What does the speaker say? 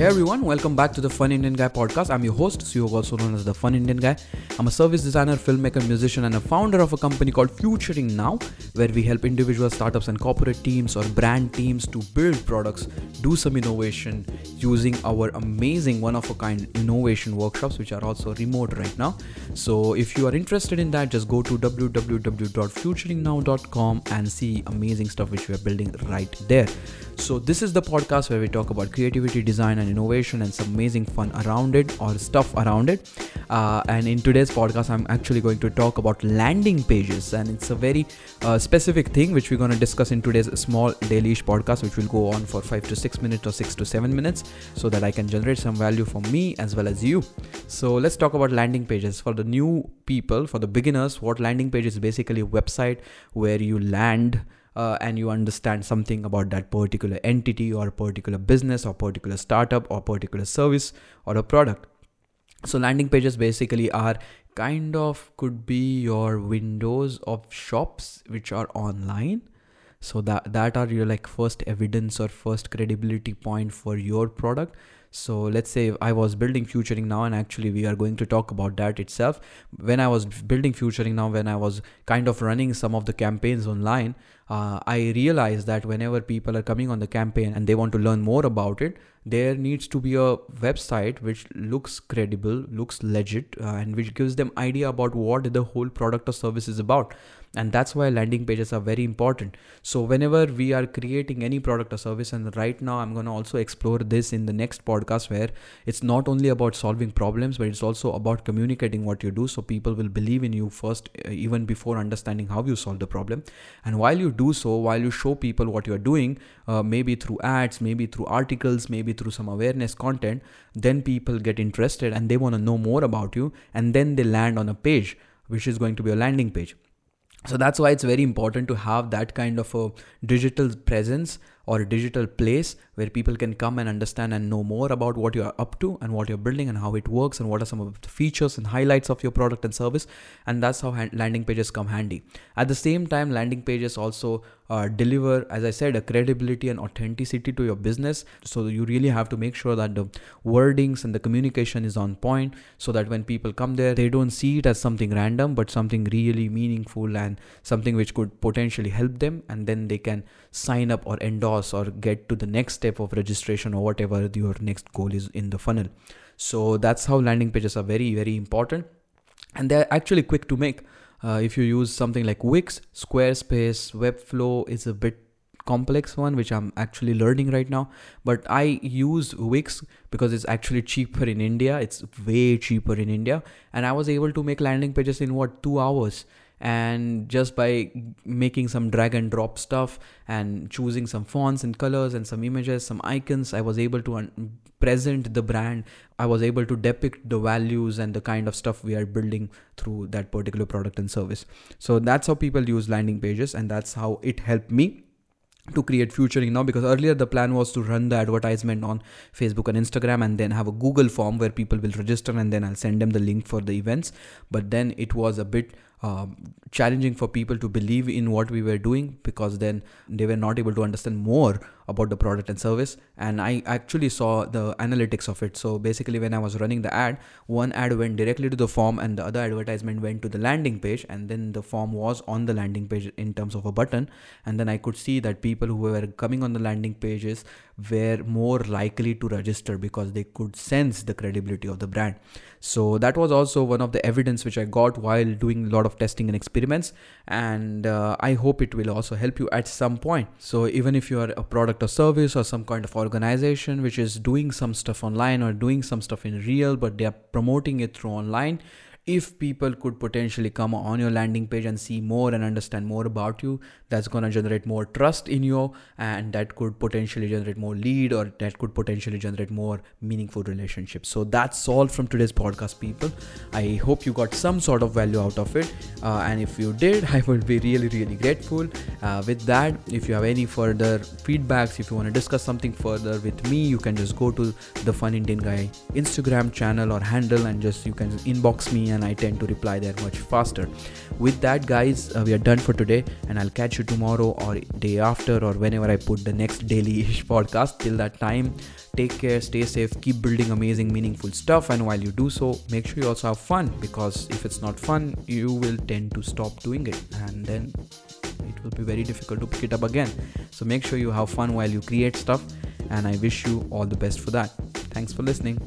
Hey everyone, welcome back to the Fun Indian Guy podcast. I'm your host, Suyog, also known as the Fun Indian Guy. I'm a service designer, filmmaker, musician, and a founder of a company called Futuring Now, where we help individual startups and corporate teams or brand teams to build products, do some innovation using our amazing one of a kind innovation workshops, which are also remote right now. So if you are interested in that, just go to www.futuringnow.com and see amazing stuff which we are building right there. So this is the podcast where we talk about creativity, design, and innovation and some amazing fun around it or stuff around it. Uh, and in today's podcast, I'm actually going to talk about landing pages, and it's a very uh, specific thing which we're going to discuss in today's small dailyish podcast, which will go on for five to six minutes or six to seven minutes, so that I can generate some value for me as well as you. So let's talk about landing pages for the new people, for the beginners. What landing page is basically a website where you land uh, and you understand something about that particular entity or particular business or particular startup or particular service or a product. So landing pages basically are kind of could be your windows of shops which are online. So that that are your like first evidence or first credibility point for your product. So let's say I was building Futuring now, and actually we are going to talk about that itself. When I was building Futuring now, when I was kind of running some of the campaigns online, uh, I realize that whenever people are coming on the campaign and they want to learn more about it, there needs to be a website which looks credible, looks legit, uh, and which gives them idea about what the whole product or service is about. And that's why landing pages are very important. So whenever we are creating any product or service and right now i'm going to also explore this in the next podcast where it's not only about solving problems but it's also about communicating what you do so people will believe in you first uh, even before understanding how you solve the problem. And while you do so while you show people what you're doing uh, maybe through ads maybe through articles maybe through some awareness content then people get interested and they want to know more about you and then they land on a page which is going to be a landing page. So that's why it's very important to have that kind of a digital presence or a digital place where people can come and understand and know more about what you're up to and what you're building and how it works and what are some of the features and highlights of your product and service. And that's how landing pages come handy. At the same time landing pages also uh, deliver as i said a credibility and authenticity to your business. So you really have to make sure that the wordings and the communication is on point so that when people come there they don't see it as something random but something really meaningful and something which could potentially help them. And then they can sign up or endorse or get to the next step of registration or whatever your next goal is in the funnel. So that's how landing pages are very very important. And they're actually quick to make. Uh, if you use something like Wix, Squarespace, Webflow is a bit complex one which I'm actually learning right now. But I use Wix because it's actually cheaper in India. It's way cheaper in India, and I was able to make landing pages in what two hours and just by making some drag and drop stuff and choosing some fonts and colors and some images some icons i was able to un- present the brand. I was able to depict the values and the kind of stuff we are building through that particular product and service. So that's how people use landing pages and that's how it helped me to create futuring now because earlier the plan was to run the advertisement on facebook and instagram and then have a google form where people will register and then i'll send them the link for the events. But then it was a bit um, challenging for people to believe in what we were doing because then they were not able to understand more about the product and service. And i actually saw the analytics of it. So basically when i was running the ad one ad went directly to the form and the other advertisement went to the landing page. And then the form was on the landing page in terms of a button. And then i could see that people who were coming on the landing pages were more likely to register because they could sense the credibility of the brand. So that was also one of the evidence which i got while doing a lot of testing and experiments. And uh, i hope it will also help you at some point. So even if you are a product or service or some kind of organization which is doing some stuff online or doing some stuff in real but they are promoting it through online if people could potentially come on your landing page and see more and understand more about you that's going to generate more trust in you and that could potentially generate more lead or that could potentially generate more meaningful relationships. So that's all from today's podcast people. I hope you got some sort of value out of it. Uh, and if you did i would be really really grateful. Uh, with that if you have any further feedbacks if you want to discuss something further with me you can just go to the fun indian guy instagram channel or handle and just you can inbox me and and I tend to reply there much faster. With that, guys, uh, we are done for today, and I'll catch you tomorrow or day after or whenever I put the next daily ish podcast. Till that time, take care, stay safe, keep building amazing, meaningful stuff, and while you do so, make sure you also have fun because if it's not fun, you will tend to stop doing it, and then it will be very difficult to pick it up again. So make sure you have fun while you create stuff, and I wish you all the best for that. Thanks for listening.